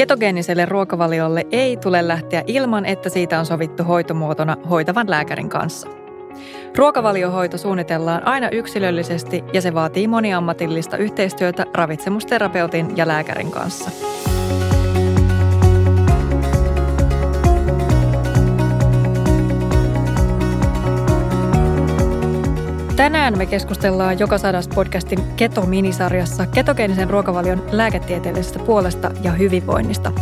Ketogeeniselle ruokavaliolle ei tule lähteä ilman, että siitä on sovittu hoitomuotona hoitavan lääkärin kanssa. Ruokavaliohoito suunnitellaan aina yksilöllisesti ja se vaatii moniammatillista yhteistyötä ravitsemusterapeutin ja lääkärin kanssa. Tänään me keskustellaan Joka sadas podcastin Keto-minisarjassa ketogeenisen ruokavalion lääketieteellisestä puolesta ja hyvinvoinnista.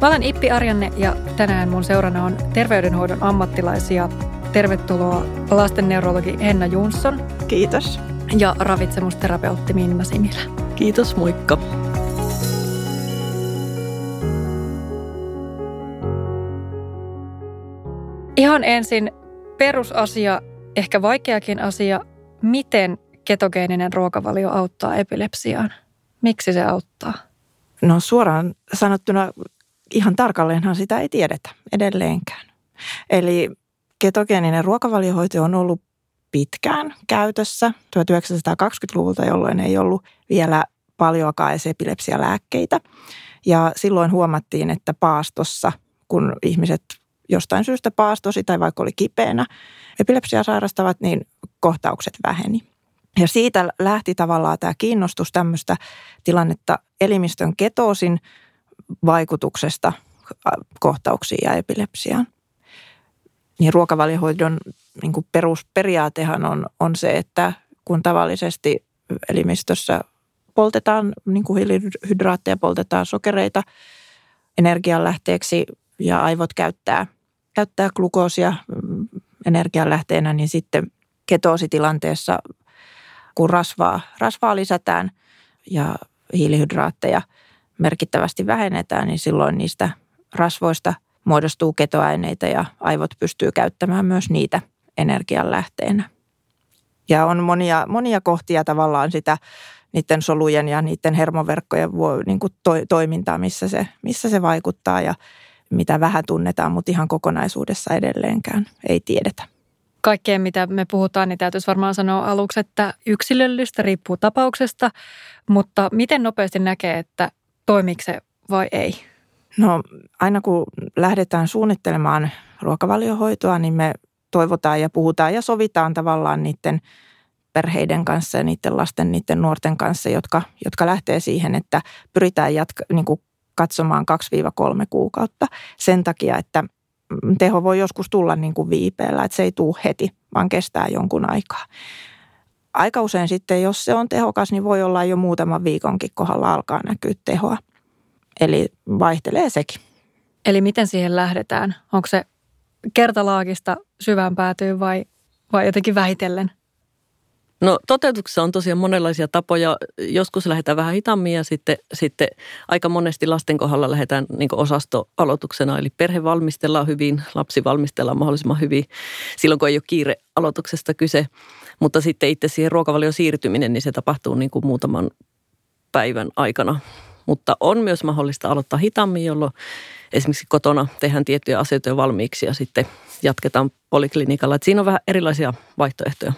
Mä olen Ippi Arjanne ja tänään mun seurana on terveydenhoidon ammattilaisia. Tervetuloa lastenneurologi Henna Jonsson. Kiitos. Ja ravitsemusterapeutti Minna Similä. Kiitos, moikka. Ihan ensin perusasia ehkä vaikeakin asia, miten ketogeeninen ruokavalio auttaa epilepsiaan? Miksi se auttaa? No suoraan sanottuna ihan tarkalleenhan sitä ei tiedetä edelleenkään. Eli ketogeeninen ruokavaliohoito on ollut pitkään käytössä 1920-luvulta, jolloin ei ollut vielä paljoakaan edes epilepsialääkkeitä. Ja silloin huomattiin, että paastossa, kun ihmiset jostain syystä paastosi tai vaikka oli kipeänä epilepsia sairastavat, niin kohtaukset väheni. Ja siitä lähti tavallaan tämä kiinnostus tämmöistä tilannetta elimistön ketoosin vaikutuksesta kohtauksiin ja epilepsiaan. Niin ruokavaliohoidon niin kuin perusperiaatehan on, on se, että kun tavallisesti elimistössä poltetaan niin kuin hiilihydraatteja, poltetaan sokereita energianlähteeksi ja aivot käyttää, käyttää glukoosia mm, energianlähteenä, niin sitten ketoositilanteessa, kun rasvaa, rasvaa lisätään ja hiilihydraatteja merkittävästi vähennetään, niin silloin niistä rasvoista muodostuu ketoaineita ja aivot pystyy käyttämään myös niitä energianlähteenä. Ja on monia, monia kohtia tavallaan sitä niiden solujen ja niiden hermoverkkojen niin kuin to, toimintaa, missä se, missä se vaikuttaa ja mitä vähän tunnetaan, mutta ihan kokonaisuudessa edelleenkään ei tiedetä. Kaikkeen, mitä me puhutaan, niin täytyisi varmaan sanoa aluksi, että yksilöllistä riippuu tapauksesta, mutta miten nopeasti näkee, että toimiko se vai ei? No aina kun lähdetään suunnittelemaan ruokavaliohoitoa, niin me toivotaan ja puhutaan ja sovitaan tavallaan niiden perheiden kanssa ja niiden lasten, niiden nuorten kanssa, jotka, jotka lähtee siihen, että pyritään jatka, niin kuin katsomaan 2-3 kuukautta sen takia, että teho voi joskus tulla niin kuin viipeellä, että se ei tule heti, vaan kestää jonkun aikaa. Aika usein sitten, jos se on tehokas, niin voi olla jo muutaman viikonkin kohdalla alkaa näkyä tehoa. Eli vaihtelee sekin. Eli miten siihen lähdetään? Onko se kertalaakista syvään päätyy vai, vai jotenkin vähitellen? No toteutuksessa on tosiaan monenlaisia tapoja. Joskus lähdetään vähän hitaammin ja sitten, sitten aika monesti lasten kohdalla lähdetään niin osastoaloituksena. Eli perhe valmistellaan hyvin, lapsi valmistellaan mahdollisimman hyvin silloin, kun ei ole kiire aloituksesta kyse. Mutta sitten itse siihen ruokavalioon siirtyminen, niin se tapahtuu niin kuin muutaman päivän aikana. Mutta on myös mahdollista aloittaa hitaammin, jolloin esimerkiksi kotona tehdään tiettyjä asioita jo valmiiksi ja sitten jatketaan poliklinikalla. Että siinä on vähän erilaisia vaihtoehtoja.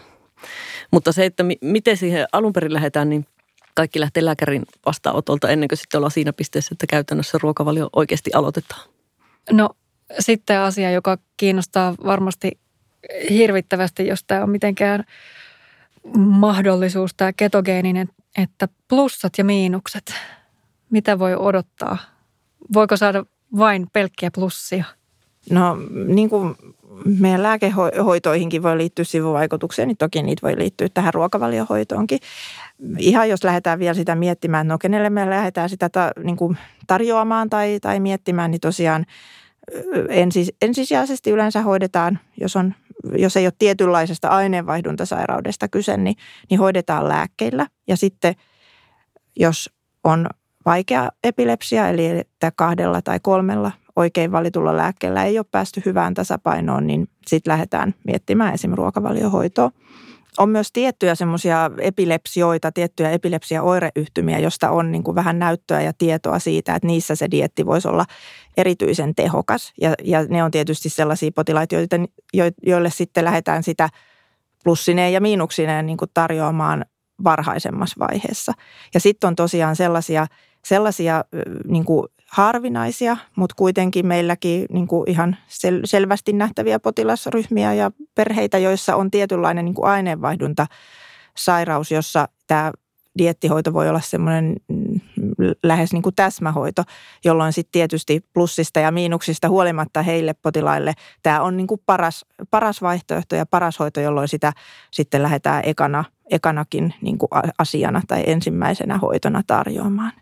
Mutta se, että mi- miten siihen alun perin lähdetään, niin kaikki lähtee lääkärin vastaanotolta ennen kuin sitten ollaan siinä pisteessä, että käytännössä ruokavalio oikeasti aloitetaan. No sitten asia, joka kiinnostaa varmasti hirvittävästi, jos tämä on mitenkään mahdollisuus, tämä ketogeeninen, että plussat ja miinukset. Mitä voi odottaa? Voiko saada vain pelkkiä plussia? No niin kuin meidän lääkehoitoihinkin voi liittyä sivuvaikutuksia, niin toki niitä voi liittyä tähän ruokavaliohoitoonkin. Ihan jos lähdetään vielä sitä miettimään, no kenelle me lähdetään sitä ta, niin kuin tarjoamaan tai, tai miettimään, niin tosiaan ensis, ensisijaisesti yleensä hoidetaan, jos, on, jos ei ole tietynlaisesta aineenvaihduntasairaudesta kyse, niin, niin hoidetaan lääkkeillä. Ja sitten jos on vaikea epilepsia, eli että kahdella tai kolmella oikein valitulla lääkkeellä ei ole päästy hyvään tasapainoon, niin sitten lähdetään miettimään esimerkiksi ruokavaliohoitoa. On myös tiettyjä semmoisia epilepsioita, tiettyjä epilepsia-oireyhtymiä, josta on niin kuin vähän näyttöä ja tietoa siitä, että niissä se dietti voisi olla erityisen tehokas. Ja, ja ne on tietysti sellaisia potilaita, joille, joille sitten lähdetään sitä plussineen ja miinuksineen niin kuin tarjoamaan varhaisemmassa vaiheessa. Ja sitten on tosiaan sellaisia, sellaisia niin kuin harvinaisia, mutta kuitenkin meilläkin niin kuin ihan sel- selvästi nähtäviä potilasryhmiä ja perheitä, joissa on tietynlainen niin kuin aineenvaihdunta sairaus, jossa tämä diettihoito voi olla semmoinen mm, lähes niin kuin täsmähoito, jolloin sitten tietysti plussista ja miinuksista huolimatta heille potilaille tämä on niin kuin paras, paras vaihtoehto ja paras hoito, jolloin sitä sitten lähdetään ekana, ekanakin niin kuin asiana tai ensimmäisenä hoitona tarjoamaan.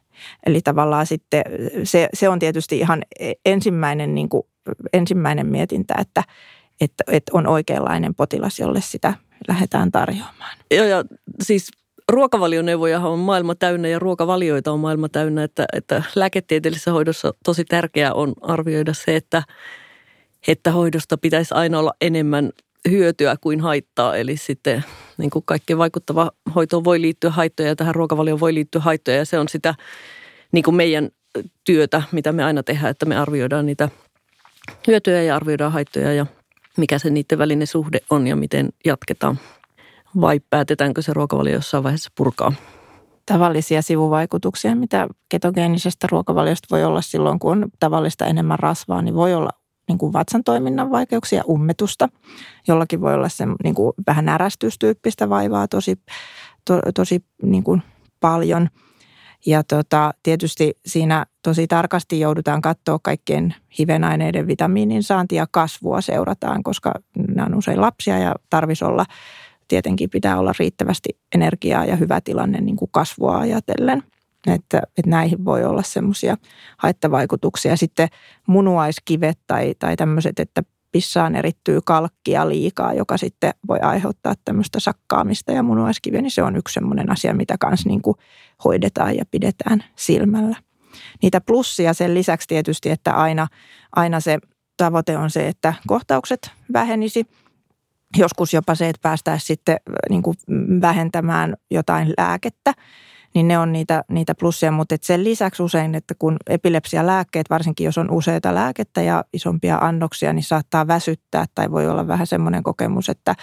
Eli tavallaan sitten se, se on tietysti ihan ensimmäinen, niin kuin, ensimmäinen mietintä, että, että, että on oikeanlainen potilas, jolle sitä lähdetään tarjoamaan. Joo, ja siis ruokavalioneuvoja on maailma täynnä ja ruokavalioita on maailma täynnä, että, että lääketieteellisessä hoidossa tosi tärkeää on arvioida se, että, että hoidosta pitäisi aina olla enemmän hyötyä kuin haittaa. Eli sitten niin kuin kaikkein vaikuttava hoitoon voi liittyä haittoja ja tähän ruokavalioon voi liittyä haittoja ja se on sitä niin kuin meidän työtä, mitä me aina tehdään, että me arvioidaan niitä hyötyjä ja arvioidaan haittoja ja mikä se niiden välinen suhde on ja miten jatketaan. Vai päätetäänkö se ruokavalio jossain vaiheessa purkaa? Tavallisia sivuvaikutuksia, mitä ketogeenisestä ruokavaliosta voi olla silloin, kun on tavallista enemmän rasvaa, niin voi olla niin kuin vatsan toiminnan vaikeuksia, ummetusta. Jollakin voi olla se niin kuin vähän närästystyyppistä vaivaa tosi, to, tosi niin kuin paljon. Ja tota, tietysti siinä tosi tarkasti joudutaan katsoa kaikkien hivenaineiden vitamiinin saantia ja kasvua seurataan, koska nämä on usein lapsia ja tarvisi olla, tietenkin pitää olla riittävästi energiaa ja hyvä tilanne niin kuin kasvua ajatellen – että, että näihin voi olla semmoisia haittavaikutuksia. Sitten munuaiskivet tai, tai tämmöiset, että pissaan erittyy kalkkia liikaa, joka sitten voi aiheuttaa tämmöistä sakkaamista ja munuaiskiviä, niin se on yksi semmoinen asia, mitä kanssa niin kuin hoidetaan ja pidetään silmällä. Niitä plussia sen lisäksi tietysti, että aina, aina se tavoite on se, että kohtaukset vähenisi. Joskus jopa se, että päästäisiin sitten niin kuin vähentämään jotain lääkettä niin ne on niitä, niitä plussia. Mutta sen lisäksi usein, että kun epilepsialääkkeet, varsinkin jos on useita lääkettä ja isompia annoksia, niin saattaa väsyttää tai voi olla vähän semmoinen kokemus, että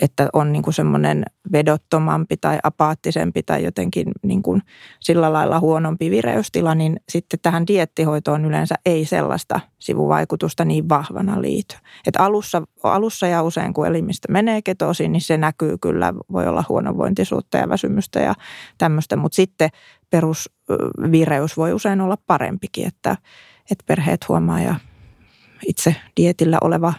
että on niin kuin semmoinen vedottomampi tai apaattisempi tai jotenkin niin kuin sillä lailla huonompi vireystila, niin sitten tähän diettihoitoon yleensä ei sellaista sivuvaikutusta niin vahvana liity. Et alussa, alussa ja usein kun elimistä menee ketosiin, niin se näkyy kyllä, voi olla huonovointisuutta ja väsymystä ja tämmöistä, mutta sitten perusvireys voi usein olla parempikin, että, että perheet huomaa ja itse dietillä oleva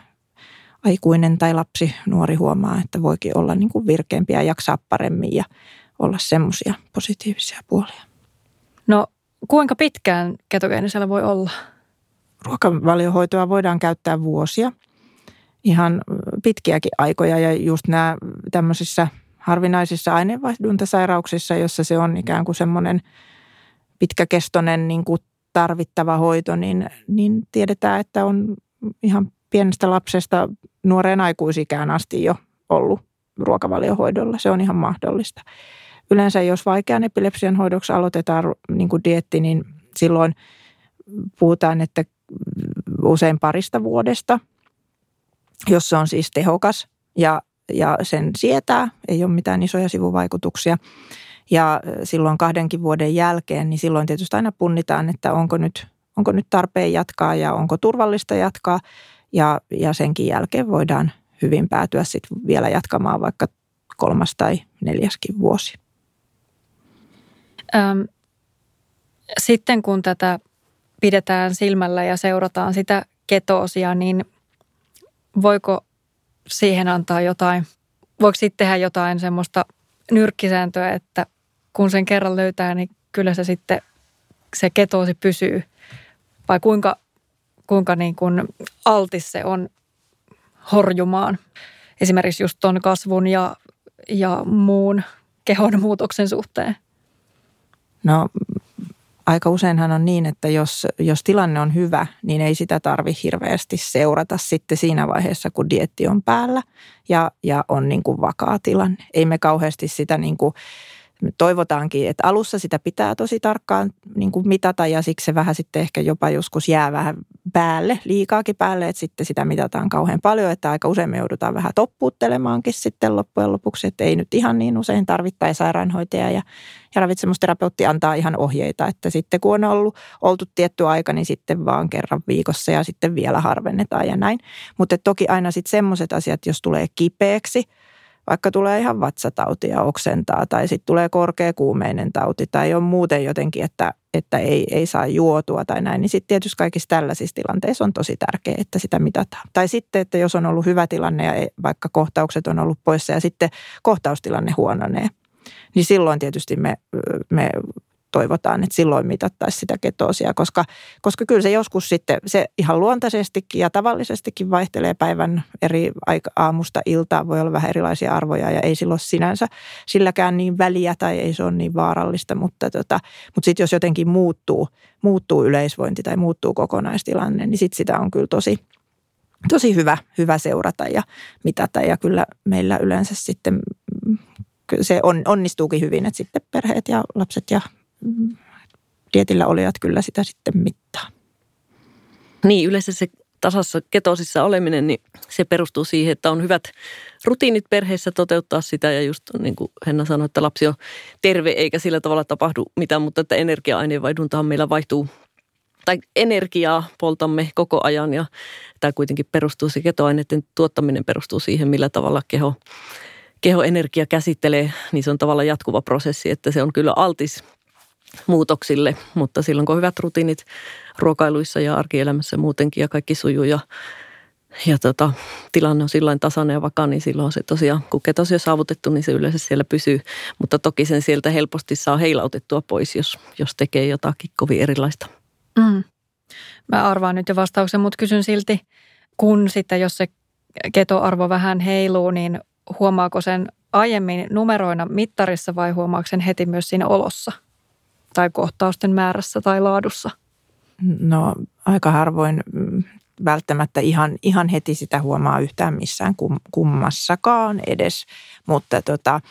aikuinen tai lapsi, nuori huomaa, että voikin olla niin kuin virkeämpi ja jaksaa paremmin ja olla semmoisia positiivisia puolia. No kuinka pitkään ketogeenisellä voi olla? Ruokavaliohoitoa voidaan käyttää vuosia, ihan pitkiäkin aikoja ja just nämä tämmöisissä harvinaisissa aineenvaihduntasairauksissa, jossa se on ikään kuin semmoinen pitkäkestoinen niin kuin tarvittava hoito, niin, niin tiedetään, että on ihan pienestä lapsesta nuoreen aikuisikään asti jo ollut ruokavaliohoidolla. Se on ihan mahdollista. Yleensä jos vaikean epilepsian hoidoksi aloitetaan niin kuin dietti, niin silloin puhutaan, että usein parista vuodesta, jos se on siis tehokas ja, ja sen sietää, ei ole mitään isoja sivuvaikutuksia. Ja silloin kahdenkin vuoden jälkeen, niin silloin tietysti aina punnitaan, että onko nyt, onko nyt tarpeen jatkaa ja onko turvallista jatkaa. Ja, ja senkin jälkeen voidaan hyvin päätyä sitten vielä jatkamaan vaikka kolmas tai neljäskin vuosi. Öm, sitten kun tätä pidetään silmällä ja seurataan sitä ketoosia, niin voiko siihen antaa jotain, voiko sitten tehdä jotain semmoista nyrkkisääntöä, että kun sen kerran löytää, niin kyllä se sitten se ketoosi pysyy? Vai kuinka kuinka niin kuin altis se on horjumaan. Esimerkiksi just tuon kasvun ja, ja muun kehon muutoksen suhteen. No aika useinhan on niin, että jos, jos tilanne on hyvä, niin ei sitä tarvi hirveästi seurata sitten siinä vaiheessa, kun dietti on päällä ja, ja on niin kuin vakaa tilanne. Ei me kauheasti sitä niin kuin toivotaankin, että alussa sitä pitää tosi tarkkaan niin kuin mitata ja siksi se vähän sitten ehkä jopa joskus jää vähän päälle, liikaakin päälle, että sitten sitä mitataan kauhean paljon, että aika usein me joudutaan vähän toppuuttelemaankin sitten loppujen lopuksi, että ei nyt ihan niin usein tarvittaisi sairaanhoitaja ja, ja ravitsemusterapeutti antaa ihan ohjeita, että sitten kun on ollut, oltu tietty aika, niin sitten vaan kerran viikossa ja sitten vielä harvennetaan ja näin. Mutta toki aina sitten semmoiset asiat, jos tulee kipeäksi – vaikka tulee ihan vatsatautia oksentaa tai sitten tulee korkeakuumeinen tauti tai on muuten jotenkin, että, että ei, ei saa juotua tai näin, niin sitten tietysti kaikissa tällaisissa tilanteissa on tosi tärkeää, että sitä mitataan. Tai sitten, että jos on ollut hyvä tilanne ja vaikka kohtaukset on ollut poissa ja sitten kohtaustilanne huononee, niin silloin tietysti me, me toivotaan, että silloin mitattaisiin sitä ketoosia, koska, koska kyllä se joskus sitten, se ihan luontaisestikin ja tavallisestikin vaihtelee päivän eri aika, aamusta iltaan, voi olla vähän erilaisia arvoja ja ei silloin sinänsä silläkään niin väliä tai ei se ole niin vaarallista, mutta, tota, mutta sitten jos jotenkin muuttuu, muuttuu yleisvointi tai muuttuu kokonaistilanne, niin sitten sitä on kyllä tosi, tosi hyvä, hyvä seurata ja mitata. Ja kyllä meillä yleensä sitten se on, onnistuukin hyvin, että sitten perheet ja lapset ja dietillä olijat kyllä sitä sitten mittaa. Niin, yleensä se tasassa ketosissa oleminen, niin se perustuu siihen, että on hyvät rutiinit perheessä toteuttaa sitä. Ja just niin kuin Henna sanoi, että lapsi on terve eikä sillä tavalla tapahdu mitään, mutta että energia-aineenvaihduntahan meillä vaihtuu tai energiaa poltamme koko ajan ja tämä kuitenkin perustuu, se ketoaineiden tuottaminen perustuu siihen, millä tavalla keho, keho energia käsittelee, niin se on tavallaan jatkuva prosessi, että se on kyllä altis muutoksille, mutta silloin kun on hyvät rutiinit ruokailuissa ja arkielämässä muutenkin ja kaikki sujuu ja, ja tota, tilanne on silloin tasainen ja vakaa, niin silloin se tosiaan, kun ketosi on saavutettu, niin se yleensä siellä pysyy. Mutta toki sen sieltä helposti saa heilautettua pois, jos, jos tekee jotakin kovin erilaista. Mm. Mä arvaan nyt jo vastauksen, mutta kysyn silti, kun sitten jos se ketoarvo vähän heiluu, niin huomaako sen aiemmin numeroina mittarissa vai huomaako sen heti myös siinä olossa – tai kohtausten määrässä tai laadussa? No aika harvoin mm, välttämättä ihan, ihan heti sitä huomaa yhtään missään kummassakaan edes, mutta tota,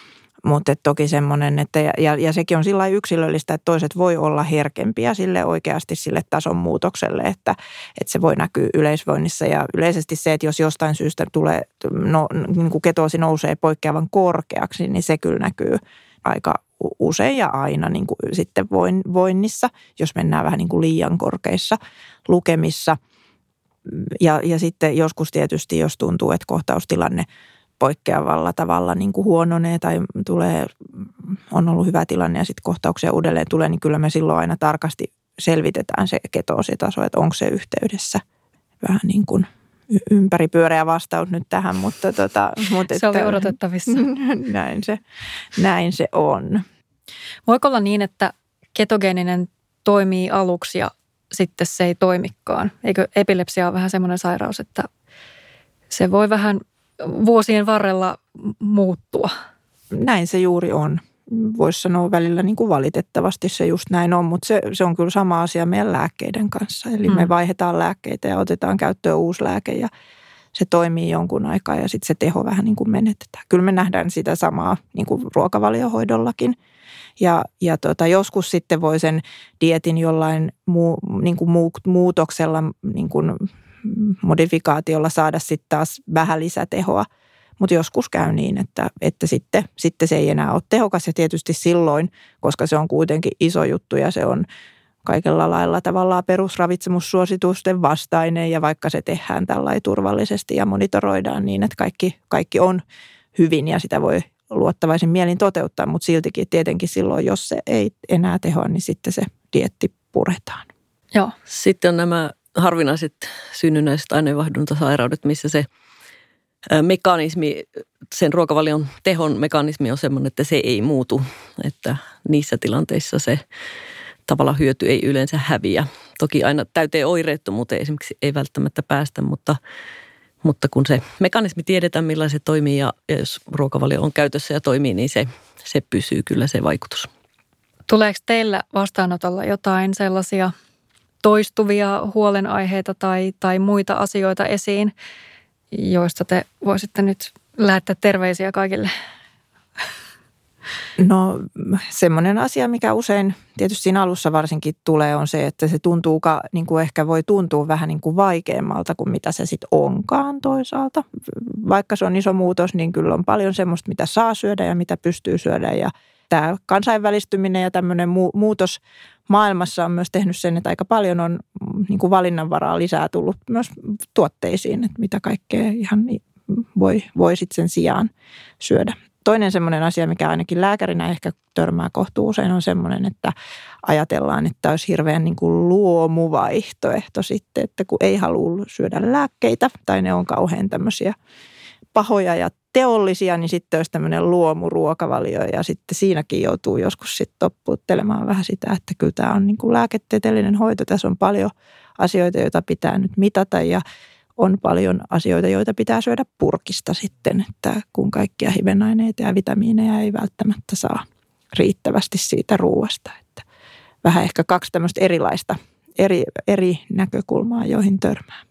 mutta toki semmoinen, että ja, ja sekin on sillä yksilöllistä, että toiset voi olla herkempiä sille oikeasti sille tason muutokselle, että, että se voi näkyä yleisvoinnissa ja yleisesti se, että jos jostain syystä tulee, no, niin kuin ketoosi nousee poikkeavan korkeaksi, niin se kyllä näkyy aika usein ja aina niin kuin sitten voinnissa, jos mennään vähän niin kuin liian korkeissa lukemissa. Ja, ja sitten joskus tietysti, jos tuntuu, että kohtaustilanne poikkeavalla tavalla niin kuin huononee tai tulee, on ollut hyvä tilanne ja sitten kohtauksia uudelleen tulee, niin kyllä me silloin aina tarkasti selvitetään se ketoositaso, että onko se yhteydessä vähän niin kuin – ympäripyöreä vastaus nyt tähän, mutta tota, mutta se oli odotettavissa. näin, se, näin se on. Voiko olla niin, että ketogeeninen toimii aluksi ja sitten se ei toimikaan? Eikö epilepsia ole vähän semmoinen sairaus, että se voi vähän vuosien varrella muuttua? Näin se juuri on. Voisi sanoa välillä niin kuin valitettavasti se just näin on, mutta se, se on kyllä sama asia meidän lääkkeiden kanssa. Eli mm. me vaihdetaan lääkkeitä ja otetaan käyttöön uusi lääke ja se toimii jonkun aikaa ja sitten se teho vähän niin kuin menetetään. Kyllä me nähdään sitä samaa niin kuin ruokavaliohoidollakin – ja, ja tota, joskus sitten voi sen dietin jollain muu, niin kuin muu, muutoksella, niin kuin modifikaatiolla saada sitten taas vähän lisätehoa. Mutta joskus käy niin, että, että sitten, sitten se ei enää ole tehokas ja tietysti silloin, koska se on kuitenkin iso juttu ja se on kaikella lailla tavallaan perusravitsemussuositusten vastainen ja vaikka se tehdään tällä turvallisesti ja monitoroidaan niin, että kaikki, kaikki on hyvin ja sitä voi luottavaisin mielin toteuttaa, mutta siltikin tietenkin silloin, jos se ei enää tehoa, niin sitten se dietti puretaan. Joo. Sitten on nämä harvinaiset synnynnäiset aineenvaihduntasairaudet, missä se mekanismi, sen ruokavalion tehon mekanismi on sellainen, että se ei muutu. Että niissä tilanteissa se tavalla hyöty ei yleensä häviä. Toki aina täyteen oireettomuuteen esimerkiksi ei välttämättä päästä, mutta mutta kun se mekanismi tiedetään, millä se toimii ja, ja jos ruokavalio on käytössä ja toimii, niin se, se pysyy kyllä se vaikutus. Tuleeko teillä vastaanotolla jotain sellaisia toistuvia huolenaiheita tai, tai muita asioita esiin, joista te voisitte nyt lähettää terveisiä kaikille No semmoinen asia, mikä usein tietysti siinä alussa varsinkin tulee, on se, että se tuntuu, niin kuin ehkä voi tuntua vähän niin kuin vaikeammalta kuin mitä se sitten onkaan toisaalta. Vaikka se on iso muutos, niin kyllä on paljon semmoista, mitä saa syödä ja mitä pystyy syödä ja tämä kansainvälistyminen ja tämmöinen muutos maailmassa on myös tehnyt sen, että aika paljon on niin kuin valinnanvaraa lisää tullut myös tuotteisiin, että mitä kaikkea ihan voi, voi sitten sen sijaan syödä. Toinen semmoinen asia, mikä ainakin lääkärinä ehkä törmää kohtuu usein, on semmoinen, että ajatellaan, että olisi hirveän niin kuin luomuvaihtoehto sitten, että kun ei halua syödä lääkkeitä tai ne on kauhean tämmöisiä pahoja ja teollisia, niin sitten olisi tämmöinen luomuruokavalio ja sitten siinäkin joutuu joskus sitten toppuuttelemaan vähän sitä, että kyllä tämä on niin kuin lääketieteellinen hoito. Tässä on paljon asioita, joita pitää nyt mitata ja on paljon asioita, joita pitää syödä purkista sitten, että kun kaikkia hivenaineita ja vitamiineja ei välttämättä saa riittävästi siitä ruuasta. Että vähän ehkä kaksi tämmöistä erilaista, eri, eri näkökulmaa, joihin törmää.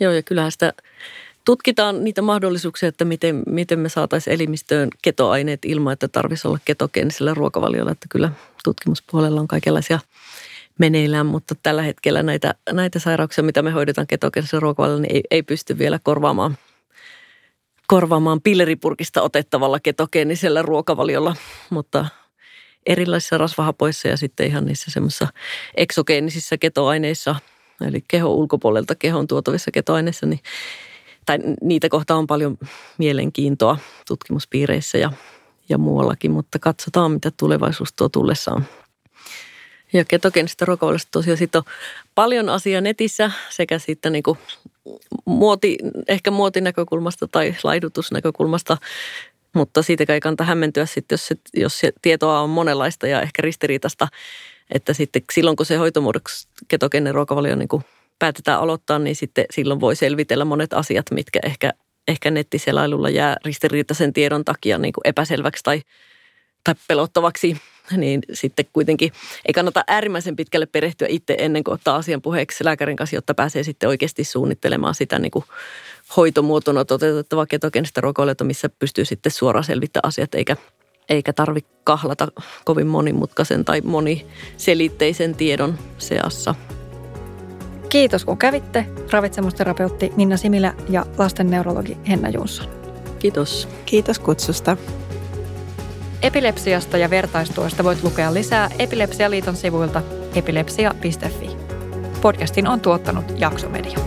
Joo, ja kyllähän sitä tutkitaan niitä mahdollisuuksia, että miten, miten me saataisiin elimistöön ketoaineet ilman, että tarvitsisi olla ketogeenisellä ruokavaliolla. Että kyllä tutkimuspuolella on kaikenlaisia meneillään, mutta tällä hetkellä näitä, näitä sairauksia, mitä me hoidetaan ketogeenisellä ruokavaliolla, niin ei, ei pysty vielä korvaamaan, korvaamaan pilleripurkista otettavalla ketogeenisellä ruokavaliolla, mutta erilaisissa rasvahapoissa ja sitten ihan niissä semmoisissa eksogeenisissä ketoaineissa, eli kehon ulkopuolelta kehon tuotavissa ketoaineissa, niin tai niitä kohtaa on paljon mielenkiintoa tutkimuspiireissä ja, ja muuallakin, mutta katsotaan, mitä tulevaisuus tuo tullessaan. Ja ketogeenistä ruokavaliota tosiaan sitten on paljon asiaa netissä sekä sitten niin kuin muoti, ehkä muotinäkökulmasta tai laidutusnäkökulmasta, mutta siitä ei kannata hämmentyä sitten, jos se, jos se tietoa on monenlaista ja ehkä ristiriitasta, että sitten silloin kun se hoitomuodoksi ketogeeninen ruokavalio niin päätetään aloittaa, niin sitten silloin voi selvitellä monet asiat, mitkä ehkä, ehkä nettiselailulla jää ristiriitaisen tiedon takia niin kuin epäselväksi tai, tai pelottavaksi. Niin sitten kuitenkin ei kannata äärimmäisen pitkälle perehtyä itse ennen kuin ottaa asian puheeksi lääkärin kanssa, jotta pääsee sitten oikeasti suunnittelemaan sitä niin kuin hoitomuotona toteutettavaa ketogeenistä ruokailua, missä pystyy sitten suoraan selvittämään asiat, eikä eikä tarvitse kahlata kovin monimutkaisen tai moniselitteisen tiedon seassa. Kiitos kun kävitte, ravitsemusterapeutti Minna Similä ja lastenneurologi Henna Jonsson. Kiitos. Kiitos kutsusta. Epilepsiasta ja vertaistuosta voit lukea lisää Epilepsialiiton sivuilta epilepsia.fi. Podcastin on tuottanut Jaksomedia.